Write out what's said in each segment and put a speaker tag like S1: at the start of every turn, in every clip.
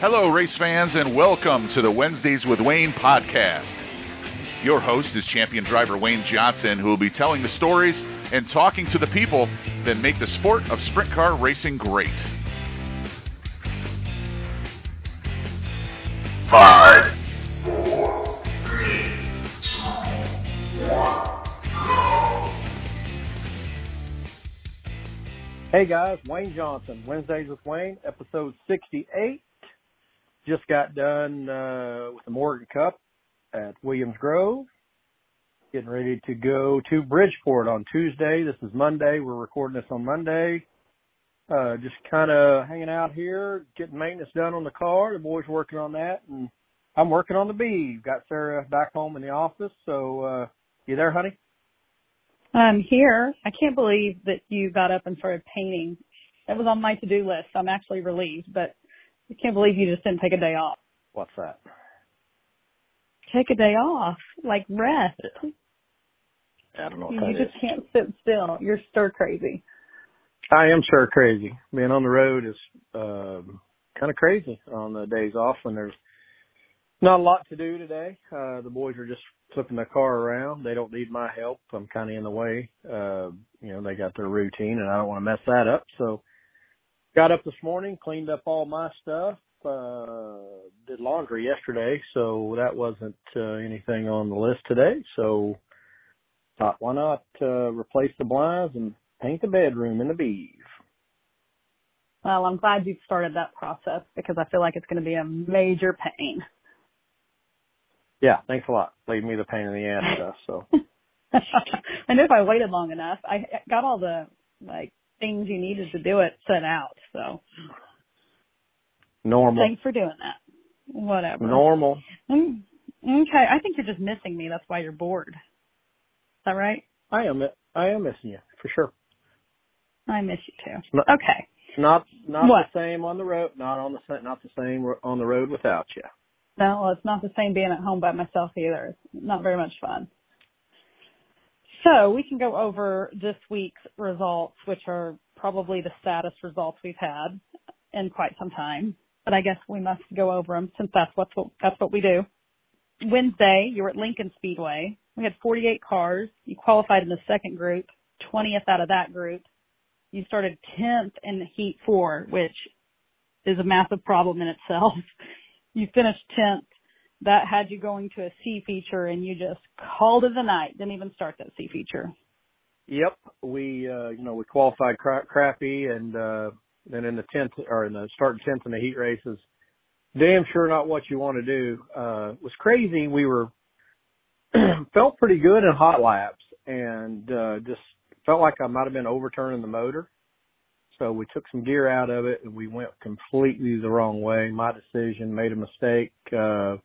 S1: Hello, race fans, and welcome to the Wednesdays with Wayne podcast. Your host is champion driver Wayne Johnson, who will be telling the stories and talking to the people that make the sport of sprint car racing great.
S2: Five, four, three, two, one, go.
S3: Hey guys, Wayne Johnson, Wednesdays with Wayne, episode 68. Just got done uh, with the Morgan Cup at Williams Grove. Getting ready to go to Bridgeport on Tuesday. This is Monday. We're recording this on Monday. Uh, just kind of hanging out here, getting maintenance done on the car. The boys working on that, and I'm working on the B. Got Sarah back home in the office. So, uh, you there, honey?
S4: I'm here. I can't believe that you got up and started painting. That was on my to-do list. So I'm actually relieved, but I can't believe you just didn't take a day off.
S3: What's that?
S4: Take a day off, like rest.
S3: I don't know what
S4: You
S3: that is.
S4: just can't sit still. You're stir crazy.
S3: I am sure crazy. Being on the road is um, kind of crazy on the days off when there's not a lot to do today. Uh, the boys are just flipping their car around. They don't need my help. I'm kind of in the way. Uh, you know, they got their routine and I don't want to mess that up. So got up this morning, cleaned up all my stuff, uh, did laundry yesterday. So that wasn't uh, anything on the list today. So thought, why not, uh, replace the blinds and paint the bedroom in the beeve.
S4: Well, I'm glad you've started that process because I feel like it's going to be a major pain.
S3: Yeah, thanks a lot. Leave me the pain in the ass stuff. So
S4: I knew if I waited long enough, I got all the like things you needed to do it set out. So
S3: normal,
S4: thanks for doing that. Whatever.
S3: normal.
S4: Mm, Okay, I think you're just missing me. That's why you're bored. Is that right?
S3: I am. I am missing you for sure.
S4: I miss you too.
S3: No-
S4: Okay.
S3: Not not
S4: What?
S3: the same on the road. Not on the not the same on the road without you.
S4: No, well, it's not the same being at home by myself either. It's not very much fun. So we can go over this week's results, which are probably the saddest results we've had in quite some time. But I guess we must go over them since that's what, that's what we do. Wednesday, you were at Lincoln Speedway. We had 48 cars. You qualified in the second group, 20th out of that group. You started 10th in Heat 4, which is a massive problem in itself. You finished 10th. That had you going to a C feature and you just called it a night. Didn't even start that C feature.
S3: Yep, we uh, you know we qualified cra- crappy, and uh, then in the tenth or in the starting tenth in the heat races, damn sure not what you want to do. Uh, was crazy. We were felt pretty good in hot laps, and uh, just felt like I might have been overturning the motor. So we took some gear out of it, and we went completely the wrong way. My decision, made a mistake, uh,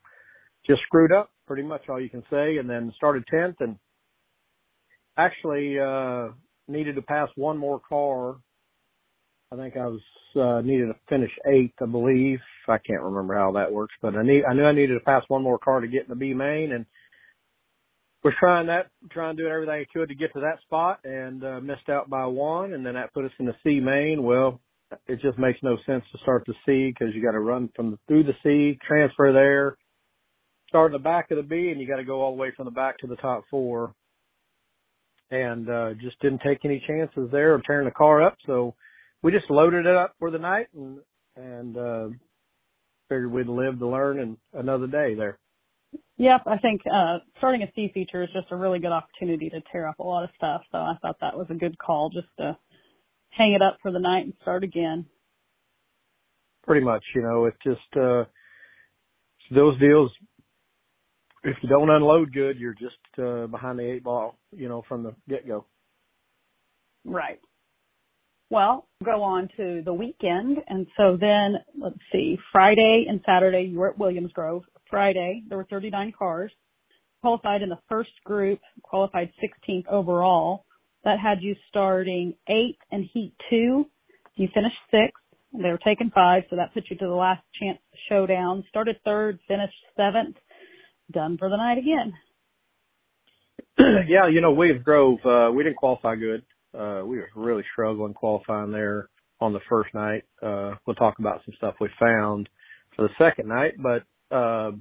S3: just screwed up. Pretty much all you can say, and then started tenth and actually uh needed to pass one more car. I think I was uh needed to finish eighth, I believe. I can't remember how that works, but I need I knew I needed to pass one more car to get in the B main and was trying that trying to do everything I could to get to that spot and uh missed out by one and then that put us in the C main. Well, it just makes no sense to start the C because you got to run from the, through the C, transfer there, start in the back of the B, and you got to go all the way from the back to the top four and uh just didn't take any chances there of tearing the car up. So we just loaded it up for the night and and uh figured we'd live to learn and another day there.
S4: Yep, I think uh starting a C feature is just a really good opportunity to tear up a lot of stuff. So I thought that was a good call just to hang it up for the night and start again.
S3: Pretty much, you know, it's just uh those deals if you don't unload good, you're just uh behind the eight ball, you know, from the get go.
S4: Right. Well, go on to the weekend. And so then, let's see, Friday and Saturday, you were at Williams Grove. Friday, there were 39 cars. Qualified in the first group, qualified 16th overall. That had you starting eighth in heat two. You finished sixth. They were taking five, so that put you to the last chance showdown. Started third, finished seventh. Done for the night again.
S3: yeah, you know, Williams Grove, uh, we didn't qualify good. Uh, we were really struggling qualifying there on the first night. Uh, we'll talk about some stuff we found for the second night, but uh,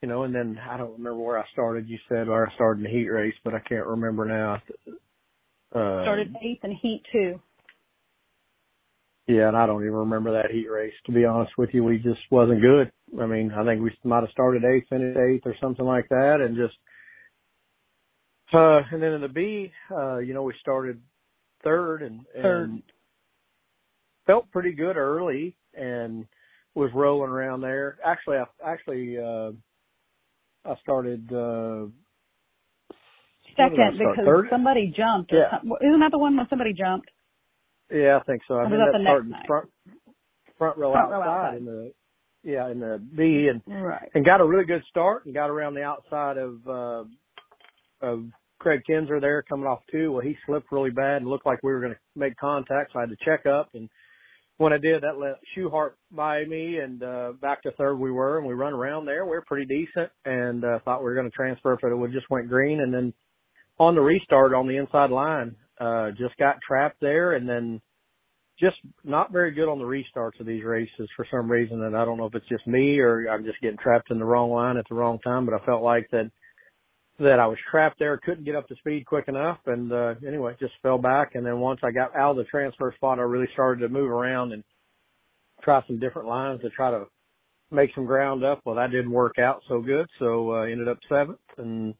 S3: you know, and then I don't remember where I started. You said where I started in the heat race, but I can't remember now.
S4: Uh, started eighth in heat two.
S3: Yeah, and I don't even remember that heat race. To be honest with you, we just wasn't good. I mean, I think we might have started eighth, finished eighth, or something like that, and just. Uh, and then in the B, uh, you know, we started third and,
S4: third.
S3: felt pretty good early and was rolling around there. Actually, I actually uh, I started uh,
S4: second because
S3: Third?
S4: somebody jumped.
S3: Yeah.
S4: Isn't that the one where somebody jumped?
S3: Yeah, I think so. I
S4: Or was
S3: ended
S4: that
S3: starting front front row
S4: Front row
S3: outside
S4: outside.
S3: in the yeah in the B and
S4: Right.
S3: and got a really good start and got around the outside of uh of Kraig Kinser there coming off two. Well, he slipped really bad and looked like we were going to make contact, so I had to check up. And when I did, that let Schuchart by me and uh back to third we were, and we run around there. We were pretty decent, and uh, thought we were going to transfer, but it would just went green. And then on the restart on the inside line, uh just got trapped there, and then just not very good on the restarts of these races for some reason, and I don't know if it's just me or I'm just getting trapped in the wrong line at the wrong time. But I felt like that that I was trapped there, couldn't get up to speed quick enough, and uh, anyway, just fell back. And then once I got out of the transfer spot, I really started to move around and try some different lines to try to make some ground up. Well, that didn't work out so good, so uh, ended up seventh and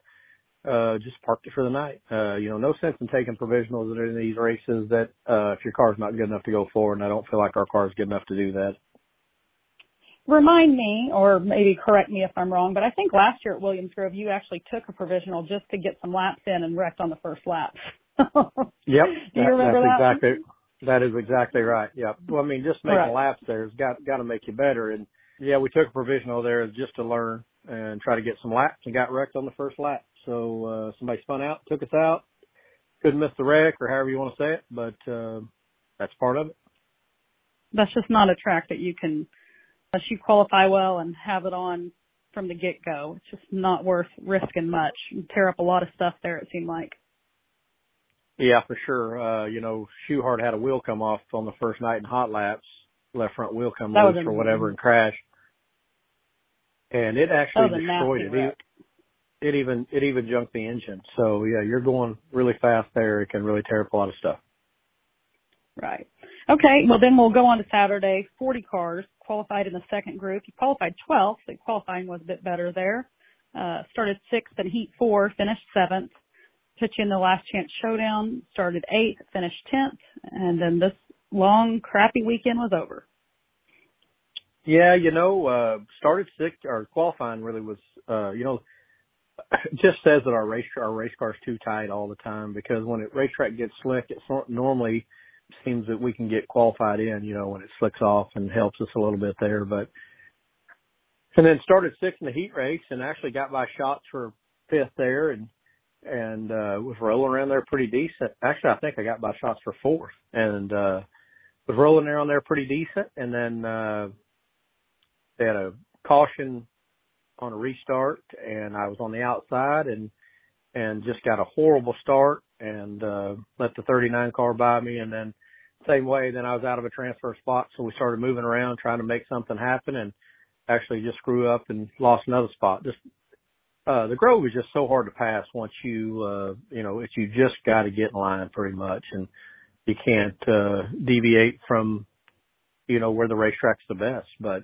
S3: uh just parked it for the night. Uh, you know, no sense in taking provisionals in any of these races that uh if your car's not good enough to go forward and I don't feel like our car's good enough to do that.
S4: Remind me, or maybe correct me if I'm wrong, but I think last year at Williams Grove you actually took a provisional just to get some laps in and wrecked on the first lap.
S3: Yep.
S4: Do you remember
S3: that's
S4: that?
S3: exactly that is exactly right. Yep. Well I mean just making
S4: Right.
S3: laps there has got gotta make you better and yeah, we took a provisional there just to learn and try to get some laps and got wrecked on the first lap. So uh somebody spun out, took us out, couldn't miss the wreck or however you want to say it, but uh that's part of it.
S4: That's just not a track that you can, unless you qualify well and have it on from the get go. It's just not worth risking much. You tear up a lot of stuff there. It seemed like.
S3: Yeah, for sure. Uh, you know, Schuchart had a wheel come off on the first night in hot laps, left front wheel come
S4: That
S3: loose or whatever and crash. And it actually destroyed it.
S4: wreck.
S3: It, even it even junked the engine. So yeah, you're going really fast there. It can really tear up a lot of stuff.
S4: Right. Okay. Well, then we'll go on to Saturday. 40 cars qualified in the second group. You qualified 12th. The qualifying was a bit better there. Uh, started sixth in heat four, finished seventh. Pitch in the last chance showdown, started eighth, finished 10th. And then this long, crappy weekend was over.
S3: Yeah, you know, uh started sixth or qualifying really was uh you know just says that our race our race car's too tight all the time because when it racetrack gets slick it normally seems that we can get qualified in, you know, when it slicks off and helps us a little bit there. But and then started sixth in the heat race and actually got by Schatz for fifth there and and uh was rolling around there pretty decent. Actually I think I got by Schatz for fourth and uh was rolling around there pretty decent and then uh they had a caution on a restart and I was on the outside and and just got a horrible start and uh let the 39 car by me. And then same way then I was out of a transfer spot so we started moving around trying to make something happen and actually just screw up and lost another spot. Just uh the grove is just so hard to pass once you uh you know it's you just got to get in line pretty much and you can't uh deviate from you know where the racetrack's the best. But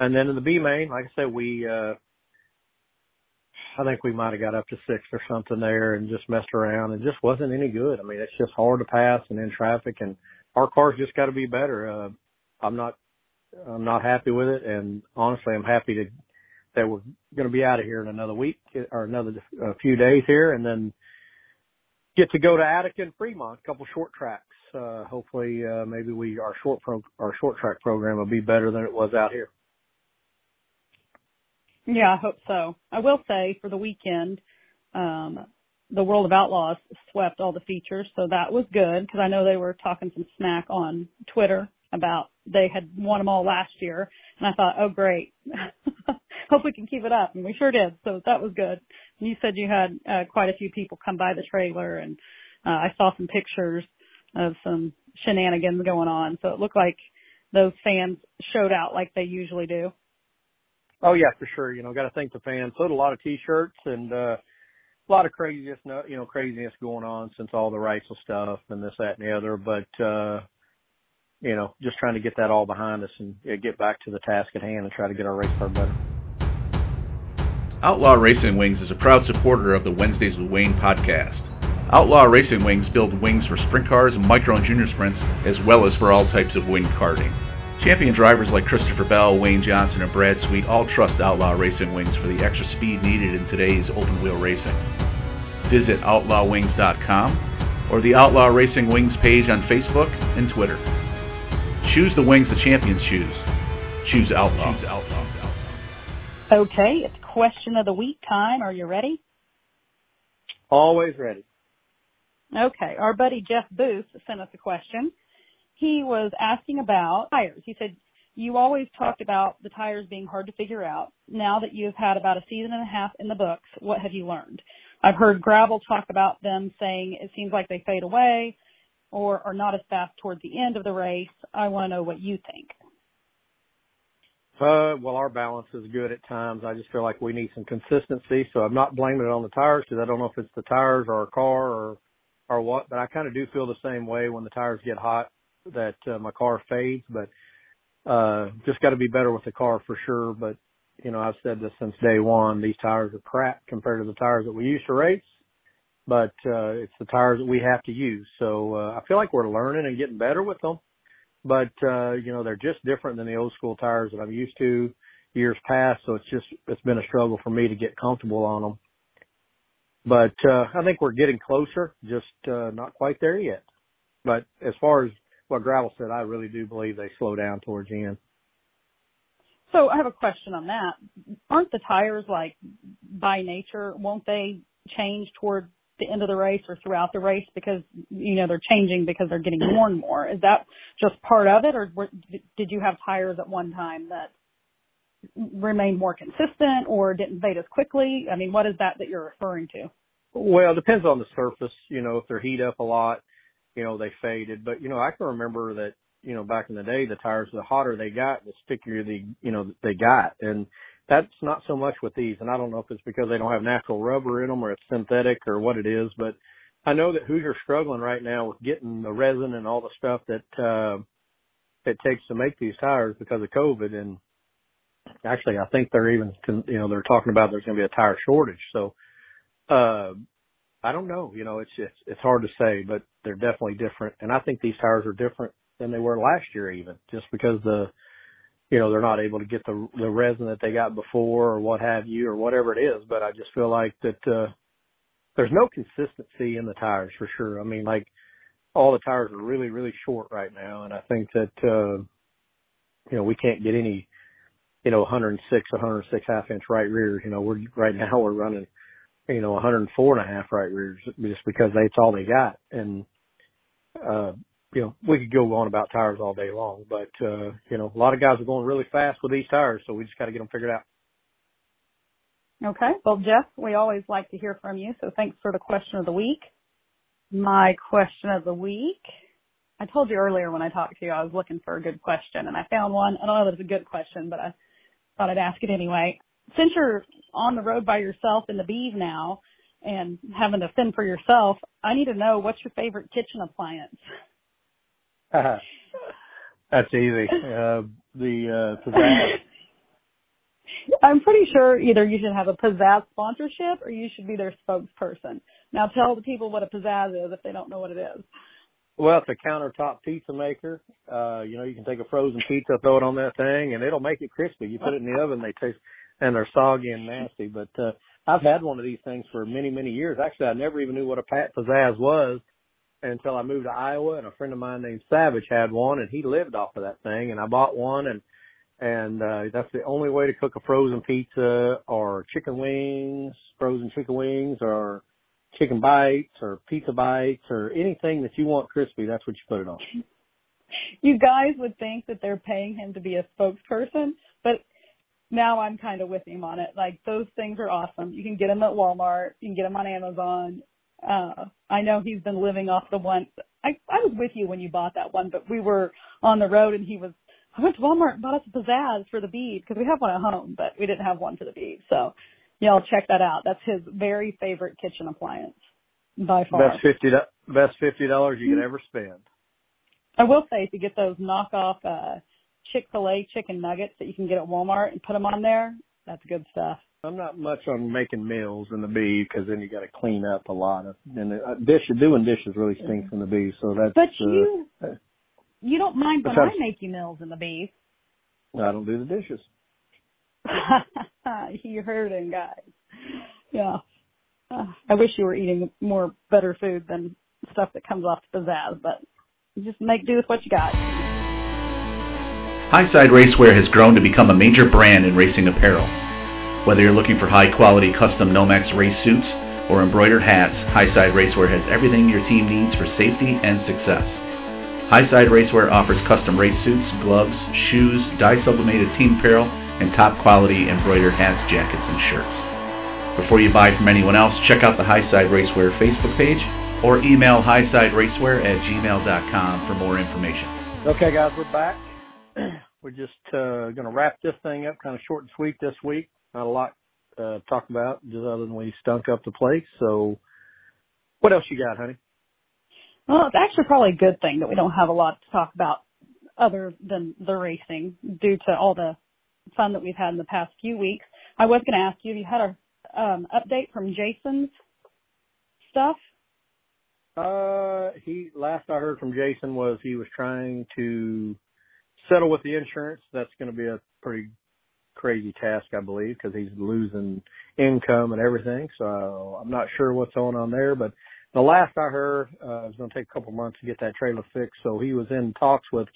S3: and then in the B main, like I said, we uh I think we might have got up to sixth or something there and just messed around and just wasn't any good. I mean, it's just hard to pass and in traffic and our cars just got to be better. Uh I'm not I'm not happy with it and honestly I'm happy to that we're going to be out of here in another week or another a few days here and then get to go to Attica and Fremont, a couple short tracks. Uh hopefully uh maybe we our short pro our short track program will be better than it was out here.
S4: Yeah, I hope so. I will say for the weekend, um, the World of Outlaws swept all the features, so that was good because I know they were talking some smack on Twitter about they had won them all last year, and I thought, oh great, hope we can keep it up, and we sure did. So that was good. And you said you had uh, quite a few people come by the trailer, and uh, I saw some pictures of some shenanigans going on. So it looked like those fans showed out like they usually do.
S3: Oh yeah, for sure. You know, got to thank the fans. Sold a lot of T-shirts and uh, a lot of craziness, you know, craziness going on since all the racial stuff and this, that, and the other. But uh, you know, just trying to get that all behind us and yeah, get back to the task at hand and try to get our race car better.
S1: Outlaw Racing Wings is a proud supporter of the Wednesdays with Wayne podcast. Outlaw Racing Wings build wings for sprint cars, and micro and junior sprints, as well as for all types of wing karting. Champion drivers like Christopher Bell, Wayne Johnson, and Brad Sweet all trust Outlaw Racing Wings for the extra speed needed in today's open wheel racing. Visit OutlawWings.com or the Outlaw Racing Wings page on Facebook and Twitter. Choose the wings the champions choose. Choose Outlaw. Choose Outlaw.
S4: Okay, it's question of the week time. Are you ready?
S3: Always ready.
S4: Okay, our buddy Jeff Booth sent us a question. He was asking about tires. He said, you always talked about the tires being hard to figure out. Now that you've had about a season and a half in the books, what have you learned? I've heard Gravel talk about them saying it seems like they fade away or are not as fast toward the end of the race. I want to know what you think.
S3: Uh, well, our balance is good at times. I just feel like we need some consistency. So I'm not blaming it on the tires because I don't know if it's the tires or our car or, or what, but I kind of do feel the same way when the tires get hot that uh, my car fades, but, uh, just got to be better with the car for sure. But, you know, I've said this since day one. These tires are crap compared to the tires that we use to race, but, uh, it's the tires that we have to use. So, uh, I feel like we're learning and getting better with them but uh, you know they're just different than the old school tires that I'm used to years past. So it's just it's been a struggle for me to get comfortable on them. But uh, I think we're getting closer, just uh, not quite there yet. But as far as what Gravel said, I really do believe they slow down towards the end.
S4: So I have a question on that. Aren't the tires like by nature, won't they change toward the end of the race or throughout the race because you know they're changing because they're getting and more. Is that just part of it, or did you have tires at one time that remained more consistent or didn't fade as quickly? I mean, what is that that you're referring to?
S3: Well, it depends on the surface. You know, if they're heat up a lot, you know they faded. But you know, I can remember that you know back in the day, the tires the hotter they got, the stickier the you know they got, and that's not so much with these, and I don't know if it's because they don't have natural rubber in them or it's synthetic or what it is, but I know that Hoosier's struggling right now with getting the resin and all the stuff that uh it takes to make these tires because of COVID. And actually, I think they're even you know they're talking about there's going to be a tire shortage. So uh I don't know. You know, it's it's it's hard to say, but they're definitely different. And I think these tires are different than they were last year, even just because the you know, they're not able to get the the resin that they got before or what have you or whatever it is. But I just feel like that uh there's no consistency in the tires for sure. I mean, like all the tires are really, really short right now and I think that uh you know, we can't get any, you know, 106, 106 half inch right rears. You know, we're right now we're running, you know, 104 and a half right rears just because that's all they got. And, uh, you know, we could go on about tires all day long, but, uh, you know, a lot of guys are going really fast with these tires, so we just got to get them figured out.
S4: Okay. Well, Jeff, we always like to hear from you, so thanks for the question of the week. My question of the week. I told you earlier when I talked to you I was looking for a good question and I found one. I don't know that it's a good question, but I thought I'd ask it anyway. Since you're on the road by yourself in the beeve now and having to fend for yourself, I need to know what's your favorite kitchen appliance?
S3: That's easy. Uh, the uh, Pizzazz.
S4: I'm pretty sure either you should have a Pizzazz sponsorship or you should be their spokesperson. Now tell the people what a Pizzazz is if they don't know what it is.
S3: Well, it's a countertop pizza maker. Uh, you know, you can take a frozen pizza, throw it on that thing, and it'll make it crispy. You put it in the oven, they taste, and they're soggy and nasty. But uh, I've had one of these things for many, many years. Actually, I never even knew what a Pat Pizzazz was until I moved to Iowa and a friend of mine named Savage had one and he lived off of that thing and I bought one and and uh that's the only way to cook a frozen pizza or chicken wings, frozen chicken wings or chicken bites or pizza bites or anything that you want crispy, that's what you put it on.
S4: You guys would think that they're paying him to be a spokesperson, now I'm kind of with him on it. Like those things are awesome. You can get them at Walmart, you can get them on Amazon. Uh, I know he's been living off the one. I I was with you when you bought that one, but we were on the road and he was I went to Walmart and bought us a pizzazz for the bead because we have one at home, but we didn't have one for the bead. So y'all check that out. That's his very favorite kitchen appliance by far.
S3: Best fifty best fifty dollars you could ever spend.
S4: I will say if you get those knockoff uh Chick Fil A chicken nuggets that you can get at Walmart and put them on there, that's good stuff.
S3: I'm not much on making meals in the bee because then you got to clean up a lot of and uh, dish doing dishes really stinks in the bee. So that's
S4: But
S3: uh,
S4: you you don't mind when I make you meals in the beef.
S3: I don't do the dishes.
S4: you heard him, guys. Yeah. Uh, I wish you were eating more better food than stuff that comes off the pizzazz, but just make do with what you got.
S5: Highside Racewear has grown to become a major brand in racing apparel. Whether you're looking for high quality custom Nomex race suits or embroidered hats, Highside Racewear has everything your team needs for safety and success. Highside Racewear offers custom race suits, gloves, shoes, dye sublimated team apparel, and top quality embroidered hats, jackets, and shirts. Before you buy from anyone else, check out the Highside Racewear Facebook page or email highsideracewear at gmail.com for more information.
S3: Okay, guys, we're back. We're just uh, going to wrap this thing up, kind of short and sweet this week. Not a lot uh, to talk about, just other than we stunk up the place. So, what else you got, honey?
S4: Well, it's actually probably a good thing that we don't have a lot to talk about other than the racing due to all the fun that we've had in the past few weeks. I was going to ask you if you had a um, update from Jason's stuff.
S3: Uh, he last I heard from Jason was he was trying to settle with the insurance. That's going to be a pretty crazy task, I believe, because he's losing income and everything. So I'm not sure what's going on there, but the last I heard, uh, it's going to take a couple months to get that trailer fixed. So he was in talks with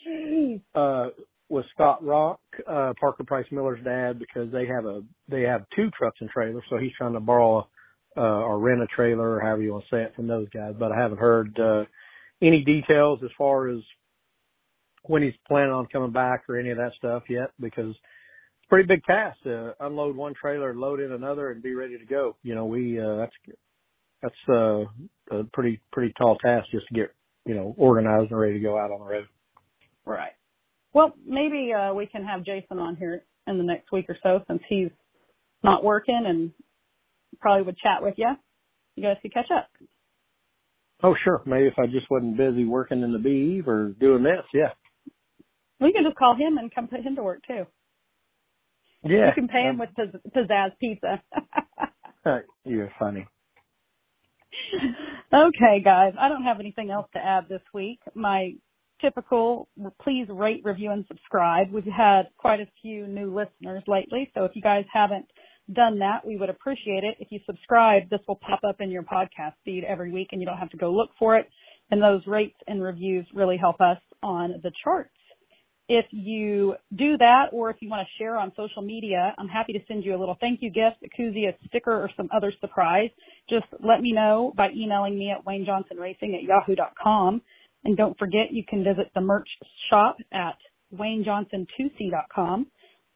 S3: uh with Scott Rock, uh Parker Price Miller's dad because they have a they have two trucks and trailers, so he's trying to borrow uh or rent a trailer or however you want to say it from those guys. But I haven't heard uh any details as far as when he's planning on coming back or any of that stuff yet because it's a pretty big task to unload one trailer, load in another and be ready to go. You know, we uh that's that's uh a pretty pretty tall task just to get, you know, organized and ready to go out on the road.
S4: Right. Well, maybe uh, we can have Jason on here in the next week or so since he's not working and probably would chat with you. You guys could catch up.
S3: Oh, sure. Maybe if I just wasn't busy working in the beeve or doing this, yeah.
S4: We can just call him and come put him to work too.
S3: Yeah.
S4: You can pay him with piz- pizzazz pizza.
S3: Uh, You're funny.
S4: okay, guys. I don't have anything else to add this week. My typical, please rate, review, and subscribe. We've had quite a few new listeners lately, so if you guys haven't done that, we would appreciate it. If you subscribe, this will pop up in your podcast feed every week and you don't have to go look for it. And those rates and reviews really help us on the charts. If you do that or if you want to share on social media, I'm happy to send you a little thank you gift, a koozie, a sticker, or some other surprise. Just let me know by emailing me at waynejohnsonracing at yahoo.com. And don't forget, you can visit the merch shop at waynejohnson2c.com.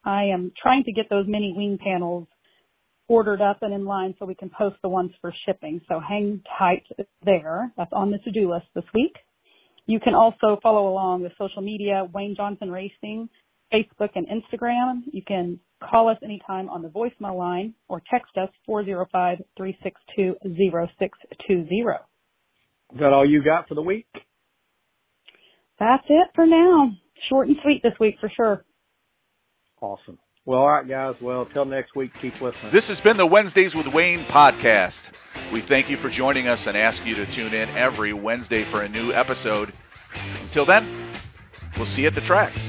S4: I am trying to get those mini wing panels ordered up and in line so we can post the ones for shipping. So hang tight there. That's on the to-do list this week. You can also follow along with social media, Wayne Johnson Racing, Facebook and Instagram. You can call us anytime on the voicemail line or text us 405-362-0620.
S3: Is that all you got for the week?
S4: That's it for now. Short and sweet this week for sure.
S3: Awesome. Well, all right, guys. Well, till next week, keep listening.
S1: This has been the Wednesdays with Wayne podcast. We thank you for joining us and ask you to tune in every Wednesday for a new episode. Until then, we'll see you at the tracks.